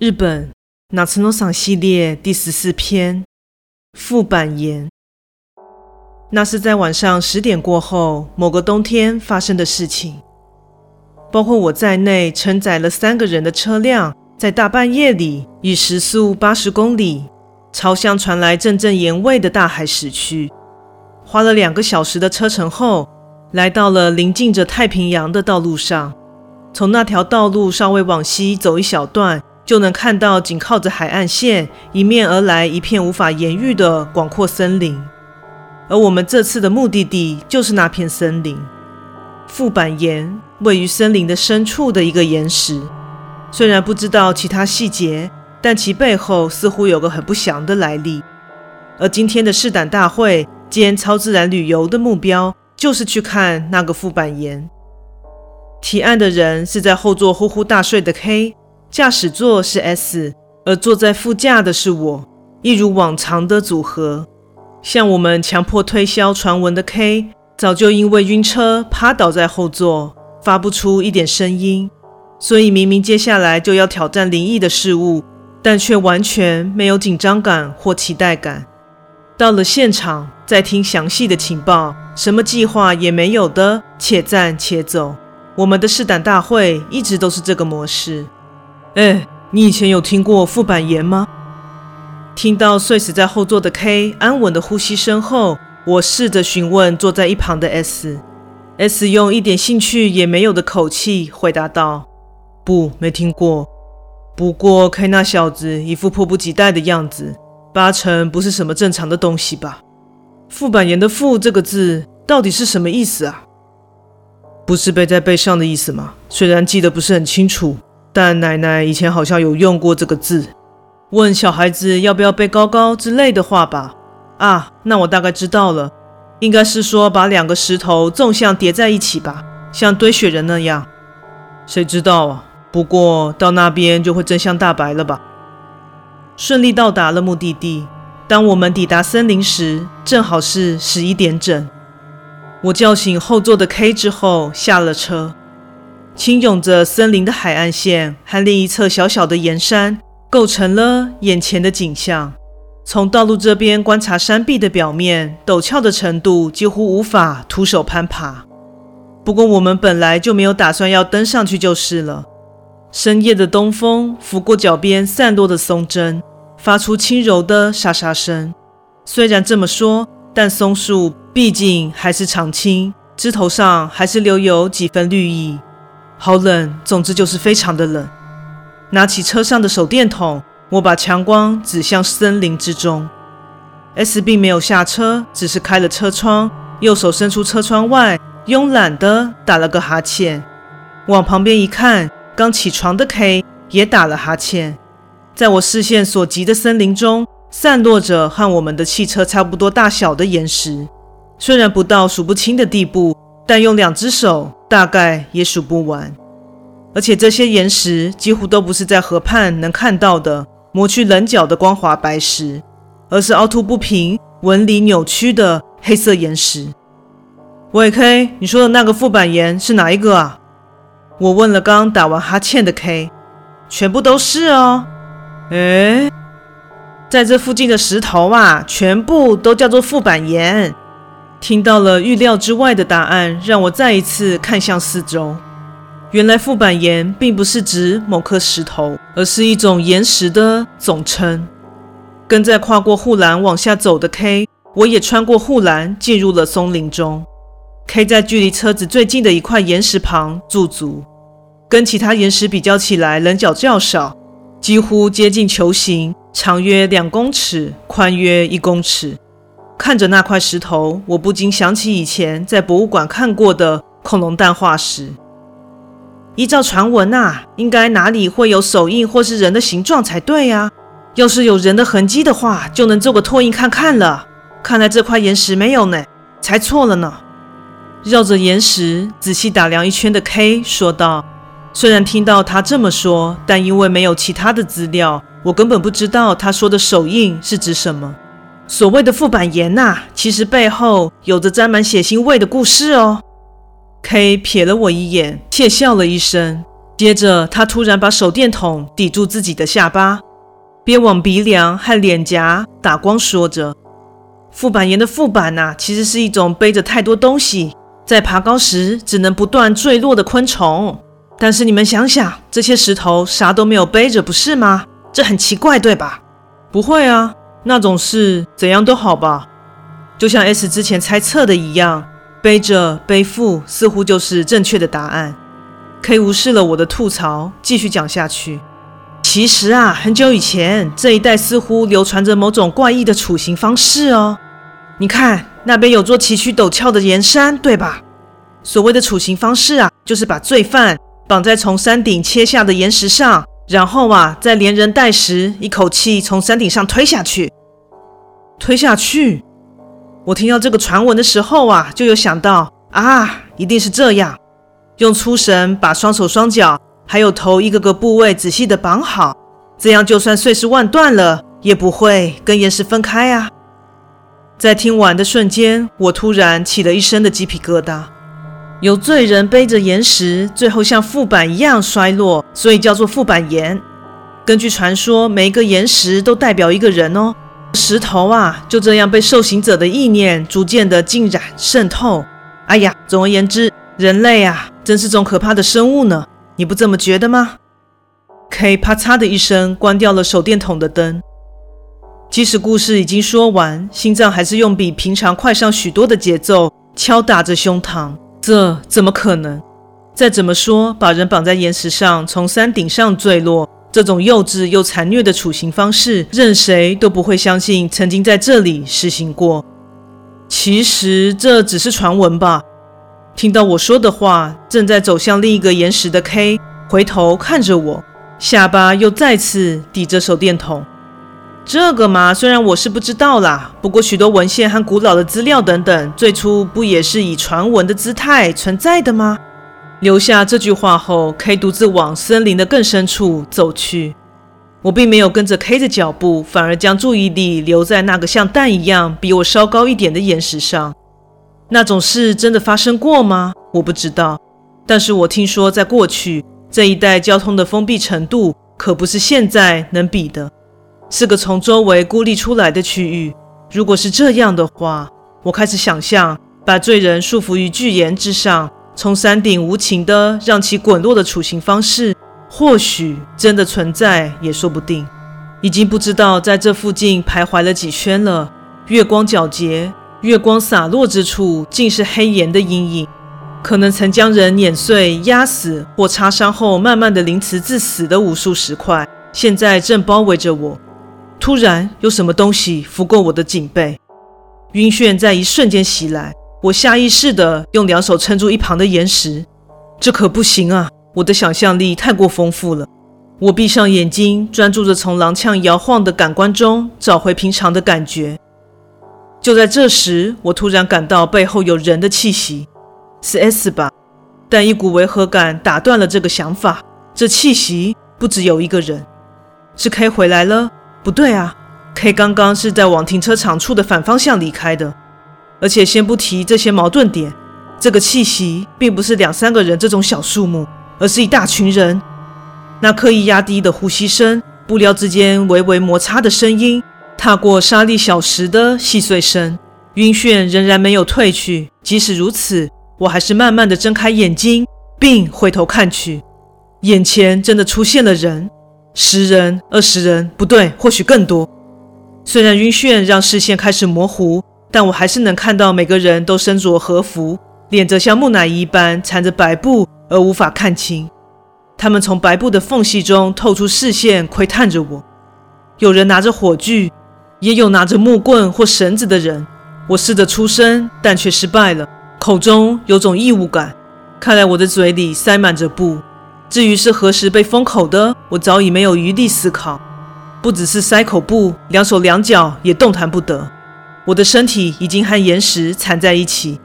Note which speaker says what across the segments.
Speaker 1: 日本夏の赏系列第十四篇副板岩。那是在晚上十点过后某个冬天发生的事情。包括我在内，承载了三个人的车辆，在大半夜里以时速八十公里，朝向传来阵阵盐味的大海驶去。花了两个小时的车程后，来到了临近着太平洋的道路上。从那条道路稍微往西走一小段，就能看到紧靠着海岸线，迎面而来一片无法言喻的广阔森林。而我们这次的目的地就是那片森林。副板岩位于森林的深处的一个岩石，虽然不知道其他细节，但其背后似乎有个很不祥的来历。而今天的试胆大会兼超自然旅游的目标，就是去看那个副板岩。提案的人是在后座呼呼大睡的 K，驾驶座是 S，而坐在副驾的是我，一如往常的组合。像我们强迫推销传闻的 K，早就因为晕车趴倒在后座，发不出一点声音。所以明明接下来就要挑战灵异的事物，但却完全没有紧张感或期待感。到了现场，再听详细的情报，什么计划也没有的，且战且走。我们的试胆大会一直都是这个模式。哎，你以前有听过副板岩吗？听到睡死在后座的 K 安稳的呼吸声后，我试着询问坐在一旁的 S。S 用一点兴趣也没有的口气回答道：“不，没听过。不过 K 那小子一副迫不及待的样子，八成不是什么正常的东西吧？副板岩的‘副’这个字到底是什么意思啊？”不是背在背上的意思吗？虽然记得不是很清楚，但奶奶以前好像有用过这个字，问小孩子要不要背高高之类的话吧。啊，那我大概知道了，应该是说把两个石头纵向叠在一起吧，像堆雪人那样。谁知道啊？不过到那边就会真相大白了吧。顺利到达了目的地，当我们抵达森林时，正好是十一点整。我叫醒后座的 K 之后，下了车。轻涌着森林的海岸线和另一侧小小的岩山，构成了眼前的景象。从道路这边观察山壁的表面，陡峭的程度几乎无法徒手攀爬。不过我们本来就没有打算要登上去就是了。深夜的东风拂过脚边散落的松针，发出轻柔的沙沙声。虽然这么说，但松树。毕竟还是常青，枝头上还是留有几分绿意。好冷，总之就是非常的冷。拿起车上的手电筒，我把强光指向森林之中。S 并没有下车，只是开了车窗，右手伸出车窗外，慵懒地打了个哈欠。往旁边一看，刚起床的 K 也打了哈欠。在我视线所及的森林中，散落着和我们的汽车差不多大小的岩石。虽然不到数不清的地步，但用两只手大概也数不完。而且这些岩石几乎都不是在河畔能看到的磨去棱角的光滑白石，而是凹凸不平、纹理扭曲的黑色岩石。喂，K，你说的那个副板岩是哪一个啊？我问了刚打完哈欠的 K，全部都是哦。诶，在这附近的石头啊，全部都叫做副板岩。听到了预料之外的答案，让我再一次看向四周。原来副板岩并不是指某颗石头，而是一种岩石的总称。跟在跨过护栏往下走的 K，我也穿过护栏进入了松林中。K 在距离车子最近的一块岩石旁驻足，跟其他岩石比较起来，棱角较少，几乎接近球形，长约两公尺，宽约一公尺。看着那块石头，我不禁想起以前在博物馆看过的恐龙蛋化石。依照传闻啊，应该哪里会有手印或是人的形状才对啊。要是有人的痕迹的话，就能做个拓印看看了。看来这块岩石没有呢，猜错了呢。绕着岩石仔细打量一圈的 K 说道：“虽然听到他这么说，但因为没有其他的资料，我根本不知道他说的手印是指什么。”所谓的副板岩呐，其实背后有着沾满血腥味的故事哦。K 瞥了我一眼，窃笑了一声，接着，他突然把手电筒抵住自己的下巴，边往鼻梁和脸颊打光，说着：“副板岩的副板呐，其实是一种背着太多东西，在爬高时只能不断坠落的昆虫。但是你们想想，这些石头啥都没有背着，不是吗？这很奇怪，对吧？不会啊，那种事怎样都好吧。就像 S 之前猜测的一样，背着背负似乎就是正确的答案。” K 无视了我的吐槽，继续讲下去。其实啊，很久以前，这一带似乎流传着某种怪异的处刑方式哦。你看，那边有座崎岖陡峭的岩山，对吧？所谓的处刑方式啊，就是把罪犯绑在从山顶切下的岩石上，然后啊，再连人带石，一口气从山顶上推下去。推下去？我听到这个传闻的时候啊，就有想到啊，一定是这样。用粗绳把双手双脚还有头一个个部位仔细的绑好，这样就算碎尸万段了，也不会跟岩石分开啊！在听完的瞬间，我突然起了一身的鸡皮疙瘩。由罪人背着岩石，最后像副板一样衰落，所以叫做副板岩。根据传说，每一个岩石都代表一个人哦。石头啊，就这样被受刑者的意念逐渐的浸染渗透。哎呀，总而言之。人类啊，真是种可怕的生物呢！你不这么觉得吗？K 啪嚓的一声关掉了手电筒的灯。即使故事已经说完，心脏还是用比平常快上许多的节奏敲打着胸膛。这怎么可能？再怎么说，把人绑在岩石上，从山顶上坠落，这种幼稚又残虐的处刑方式，任谁都不会相信曾经在这里实行过。其实这只是传闻吧。听到我说的话，正在走向另一个岩石的 K 回头看着我，下巴又再次抵着手电筒。这个嘛，虽然我是不知道啦，不过许多文献和古老的资料等等，最初不也是以传闻的姿态存在的吗？留下这句话后，K 独自往森林的更深处走去。我并没有跟着 K 的脚步，反而将注意力留在那个像蛋一样比我稍高一点的岩石上。那种事真的发生过吗？我不知道，但是我听说，在过去这一带交通的封闭程度可不是现在能比的，是个从周围孤立出来的区域。如果是这样的话，我开始想象把罪人束缚于巨岩之上，从山顶无情地让其滚落的处刑方式，或许真的存在也说不定。已经不知道在这附近徘徊了几圈了，月光皎洁。月光洒落之处，尽是黑岩的阴影。可能曾将人碾碎、压死或擦伤后，慢慢的凌迟致死的无数石块，现在正包围着我。突然，有什么东西拂过我的颈背，晕眩在一瞬间袭来。我下意识地用两手撑住一旁的岩石。这可不行啊！我的想象力太过丰富了。我闭上眼睛，专注着从踉跄摇晃的感官中找回平常的感觉。就在这时，我突然感到背后有人的气息，是 S 吧？但一股违和感打断了这个想法。这气息不只有一个人，是 K 回来了？不对啊，K 刚刚是在往停车场处的反方向离开的。而且先不提这些矛盾点，这个气息并不是两三个人这种小数目，而是一大群人。那刻意压低的呼吸声，布料之间微微摩擦的声音。踏过沙礫小石的细碎声，晕眩仍然没有退去。即使如此，我还是慢慢的睁开眼睛，并回头看去，眼前真的出现了人，十人、二十人，不对，或许更多。虽然晕眩让视线开始模糊，但我还是能看到每个人都身着和服，脸则像木乃伊般缠着白布，而无法看清。他们从白布的缝隙中透出视线，窥探着我。有人拿着火炬。也有拿着木棍或绳子的人，我试着出声，但却失败了，口中有种异物感，看来我的嘴里塞满着布。至于是何时被封口的，我早已没有余力思考。不只是塞口布，两手两脚也动弹不得，我的身体已经和岩石缠在一起。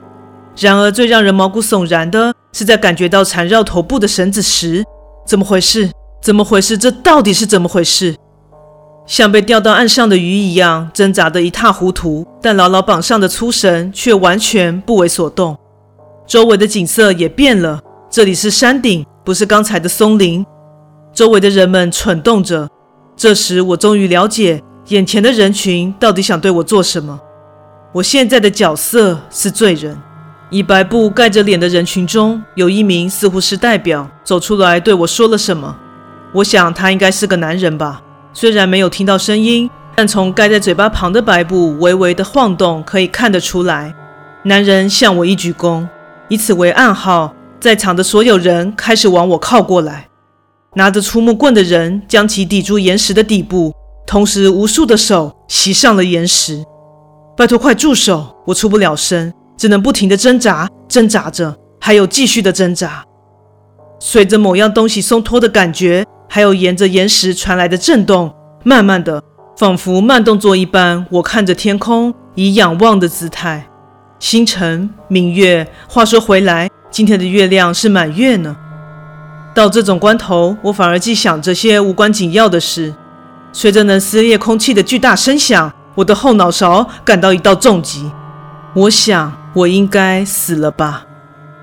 Speaker 1: 然而，最让人毛骨悚然的是，在感觉到缠绕头部的绳子时，怎么回事？怎么回事？这到底是怎么回事？像被钓到岸上的鱼一样挣扎得一塌糊涂，但牢牢绑上的粗绳却完全不为所动。周围的景色也变了，这里是山顶，不是刚才的松林。周围的人们蠢动着。这时，我终于了解眼前的人群到底想对我做什么。我现在的角色是罪人。以白布盖着脸的人群中，有一名似乎是代表走出来对我说了什么。我想他应该是个男人吧。虽然没有听到声音，但从盖在嘴巴旁的白布微微的晃动，可以看得出来。男人向我一鞠躬，以此为暗号，在场的所有人开始往我靠过来。拿着粗木棍的人将其抵住岩石的底部，同时无数的手袭上了岩石。拜托，快住手！我出不了声，只能不停地挣扎，挣扎着，还有继续的挣扎。随着某样东西松脱的感觉，还有沿着岩石传来的震动，慢慢的，仿佛慢动作一般，我看着天空，以仰望的姿态，星辰、明月。话说回来，今天的月亮是满月呢。到这种关头，我反而既想这些无关紧要的事。随着能撕裂空气的巨大声响，我的后脑勺感到一道重击。我想，我应该死了吧？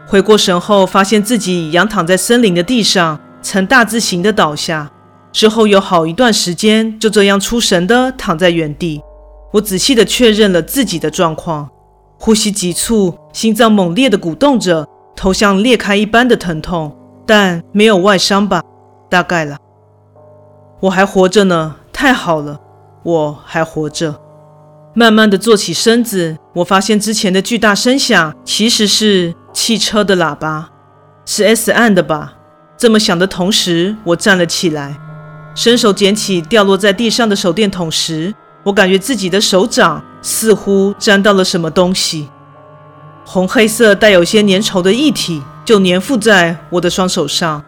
Speaker 1: 回过神后，发现自己仰躺在森林的地上，呈大字形的倒下。之后有好一段时间就这样出神的躺在原地。我仔细的确认了自己的状况：呼吸急促，心脏猛烈的鼓动着，头像裂开一般的疼痛。但没有外伤吧？大概了。我还活着呢，太好了，我还活着。慢慢的坐起身子，我发现之前的巨大声响其实是汽车的喇叭，是 S 按的吧？这么想的同时，我站了起来，伸手捡起掉落在地上的手电筒时，我感觉自己的手掌似乎沾到了什么东西，红黑色带有些粘稠的液体。就粘附在我的双手上，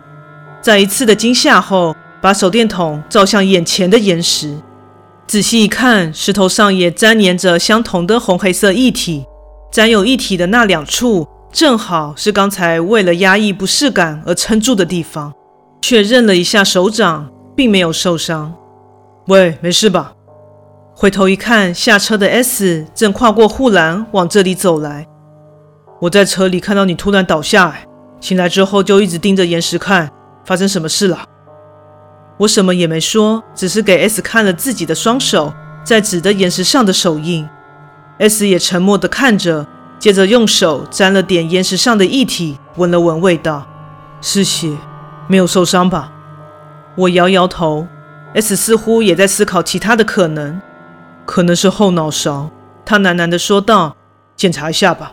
Speaker 1: 在一次的惊吓后，把手电筒照向眼前的岩石，仔细一看，石头上也粘粘着相同的红黑色液体，沾有液体的那两处，正好是刚才为了压抑不适感而撑住的地方。确认了一下手掌，并没有受伤。喂，没事吧？回头一看，下车的 S 正跨过护栏往这里走来。我在车里看到你突然倒下，醒来之后就一直盯着岩石看，发生什么事了？我什么也没说，只是给 S 看了自己的双手在指的岩石上的手印。S 也沉默地看着，接着用手沾了点岩石上的液体，闻了闻味道，是血，没有受伤吧？我摇摇头。S 似乎也在思考其他的可能，可能是后脑勺。他喃喃地说道：“检查一下吧。”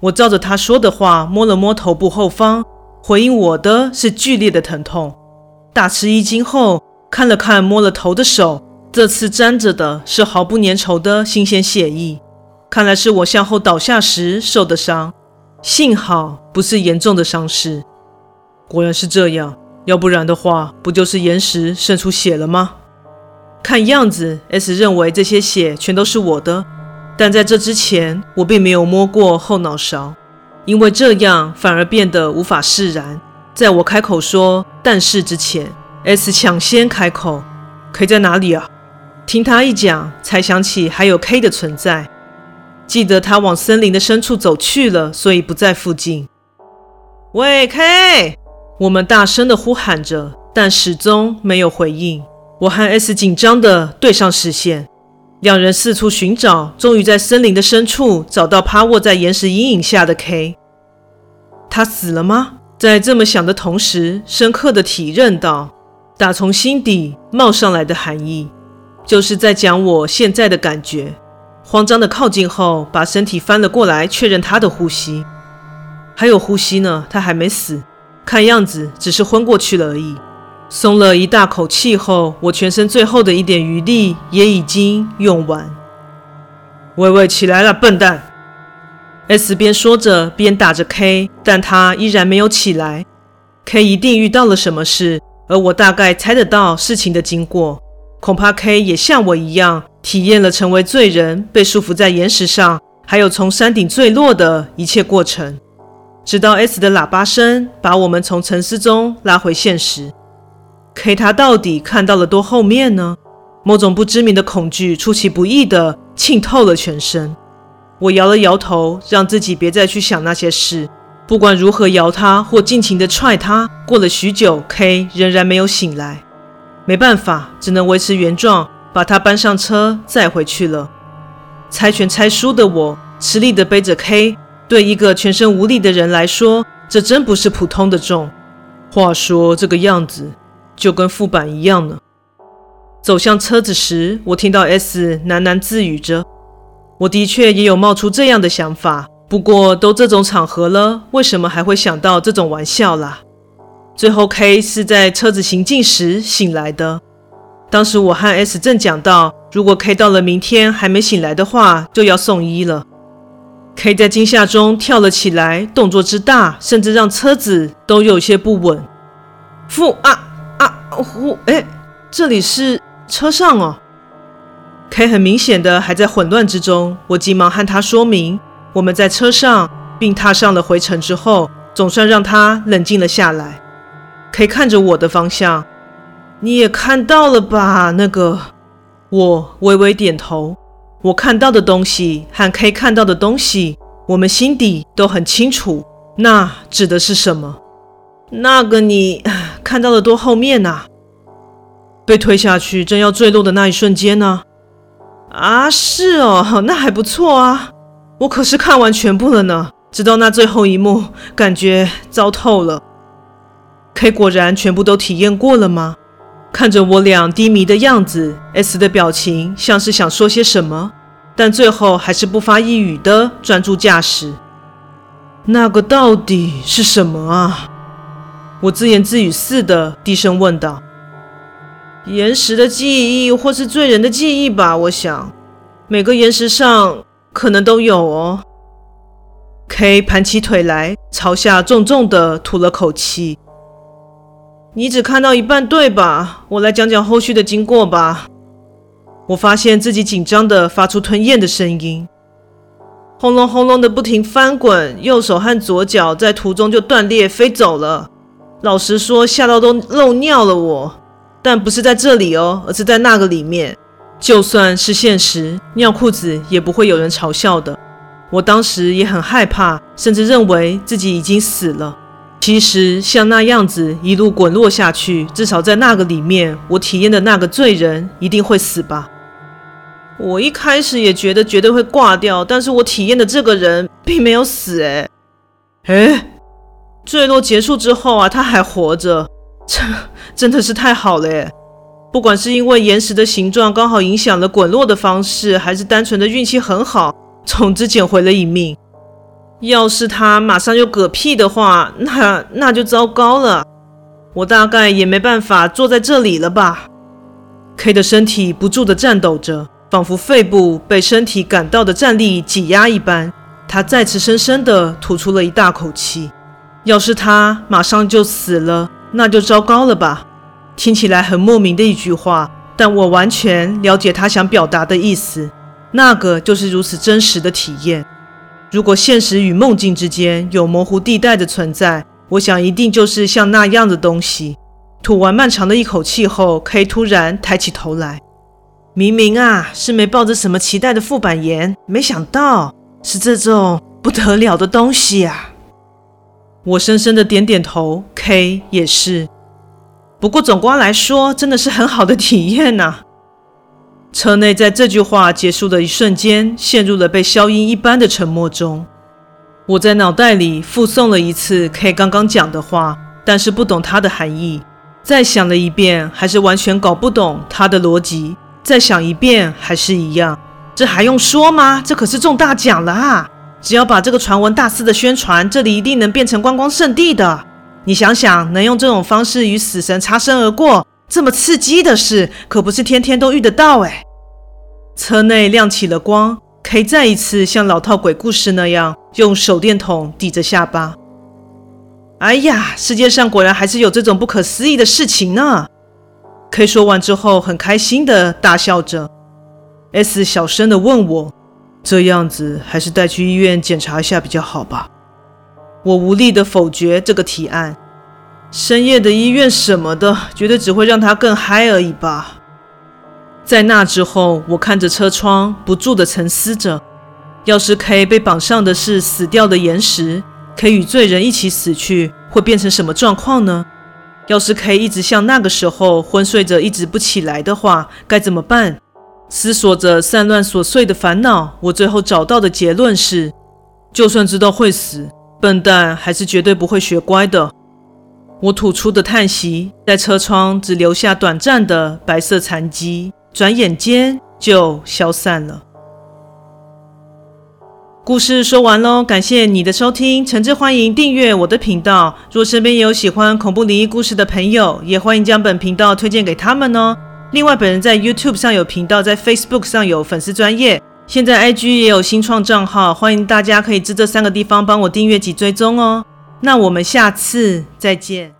Speaker 1: 我照着他说的话摸了摸头部后方，回应我的是剧烈的疼痛。大吃一惊后，看了看摸了头的手，这次沾着的是毫不粘稠的新鲜血液，看来是我向后倒下时受的伤，幸好不是严重的伤势。果然是这样，要不然的话，不就是岩石渗出血了吗？看样子，S 认为这些血全都是我的。但在这之前，我并没有摸过后脑勺，因为这样反而变得无法释然。在我开口说“但是”之前，S 抢先开口：“K 在哪里啊？”听他一讲，才想起还有 K 的存在。记得他往森林的深处走去了，所以不在附近。喂，K！我们大声地呼喊着，但始终没有回应。我和 S 紧张地对上视线。两人四处寻找，终于在森林的深处找到趴卧在岩石阴影下的 K。他死了吗？在这么想的同时，深刻的体认到打从心底冒上来的寒意，就是在讲我现在的感觉。慌张的靠近后，把身体翻了过来，确认他的呼吸还有呼吸呢，他还没死，看样子只是昏过去了而已。松了一大口气后，我全身最后的一点余力也已经用完。喂喂，起来了，笨蛋！S 边说着边打着 K，但他依然没有起来。K 一定遇到了什么事，而我大概猜得到事情的经过。恐怕 K 也像我一样，体验了成为罪人、被束缚在岩石上，还有从山顶坠落的一切过程。直到 S 的喇叭声把我们从沉思中拉回现实。K 他到底看到了多后面呢？某种不知名的恐惧出其不意地浸透了全身。我摇了摇头，让自己别再去想那些事。不管如何摇他或尽情地踹他，过了许久，K 仍然没有醒来。没办法，只能维持原状，把他搬上车载回去了。猜拳猜输的我，吃力地背着 K，对一个全身无力的人来说，这真不是普通的重。话说这个样子，就跟副板一样呢。走向车子时，我听到 S 喃喃自语着：“我的确也有冒出这样的想法，不过都这种场合了，为什么还会想到这种玩笑啦？”最后，K 是在车子行进时醒来的。当时我和 S 正讲到，如果 K 到了明天还没醒来的话，就要送医了。K 在惊吓中跳了起来，动作之大，甚至让车子都有些不稳。副啊呼！哎，这里是车上哦。K 很明显的还在混乱之中，我急忙和他说明，我们在车上，并踏上了回程之后，总算让他冷静了下来。K 看着我的方向，你也看到了吧？那个，我微微点头。我看到的东西和 K 看到的东西，我们心底都很清楚。那指的是什么？那个你看到的多后面呐、啊？被推下去，正要坠落的那一瞬间呢？啊，是哦，那还不错啊。我可是看完全部了呢，直到那最后一幕，感觉糟透了。K 果然全部都体验过了吗？看着我俩低迷的样子，S 的表情像是想说些什么，但最后还是不发一语的专注驾驶。那个到底是什么啊？我自言自语似的低声问道：“岩石的记忆，或是罪人的记忆吧？我想，每个岩石上可能都有哦。”K 盘起腿来，朝下重重的吐了口气。你只看到一半，对吧？我来讲讲后续的经过吧。我发现自己紧张的发出吞咽的声音，轰隆轰隆的不停翻滚，右手和左脚在途中就断裂飞走了。老实说，吓到都漏尿了我。但不是在这里哦，而是在那个里面。就算是现实，尿裤子也不会有人嘲笑的。我当时也很害怕，甚至认为自己已经死了。其实像那样子一路滚落下去，至少在那个里面，我体验的那个罪人一定会死吧。我一开始也觉得绝对会挂掉，但是我体验的这个人并没有死。哎，哎，坠落结束之后啊，他还活着，这真的是太好了耶！不管是因为岩石的形状刚好影响了滚落的方式，还是单纯的运气很好，总之捡回了一命。要是他马上就嗝屁的话，那那就糟糕了。我大概也没办法坐在这里了吧？K 的身体不住地颤抖着，仿佛肺部被身体感到的战力挤压一般。他再次深深地吐出了一大口气。要是他马上就死了，那就糟糕了吧？听起来很莫名的一句话，但我完全了解他想表达的意思。那个就是如此真实的体验。如果现实与梦境之间有模糊地带的存在，我想一定就是像那样的东西。吐完漫长的一口气后，K 突然抬起头来。明明啊，是没抱着什么期待的副板岩，没想到是这种不得了的东西啊！我深深的点点头，K 也是。不过总括来说，真的是很好的体验呐。车内在这句话结束的一瞬间，陷入了被消音一般的沉默中。我在脑袋里复诵了一次 K 刚刚讲的话，但是不懂它的含义。再想了一遍，还是完全搞不懂它的逻辑。再想一遍，还是一样。这还用说吗？这可是中大奖了啊！只要把这个传闻大肆的宣传，这里一定能变成观光胜地的。你想想，能用这种方式与死神擦身而过？这么刺激的事，可不是天天都遇得到哎。车内亮起了光，K 再一次像老套鬼故事那样，用手电筒抵着下巴。哎呀，世界上果然还是有这种不可思议的事情呢！K 说完之后，很开心的大笑着。S 小声的问我：“这样子还是带去医院检查一下比较好吧？”我无力的否决这个提案。深夜的医院什么的，绝对只会让他更嗨而已吧。在那之后，我看着车窗，不住地沉思着：要是 K 被绑上的是死掉的岩石，可以与罪人一起死去，会变成什么状况呢？要是 K 一直像那个时候昏睡着，一直不起来的话，该怎么办？思索着散乱琐碎的烦恼，我最后找到的结论是：就算知道会死，笨蛋还是绝对不会学乖的。我吐出的叹息，在车窗只留下短暂的白色残迹，转眼间就消散了。故事说完喽，感谢你的收听，诚挚欢迎订阅我的频道。若身边有喜欢恐怖灵异故事的朋友，也欢迎将本频道推荐给他们哦。另外，本人在 YouTube 上有频道，在 Facebook 上有粉丝专业，现在 IG 也有新创账号，欢迎大家可以至这三个地方帮我订阅及追踪哦。那我们下次再见。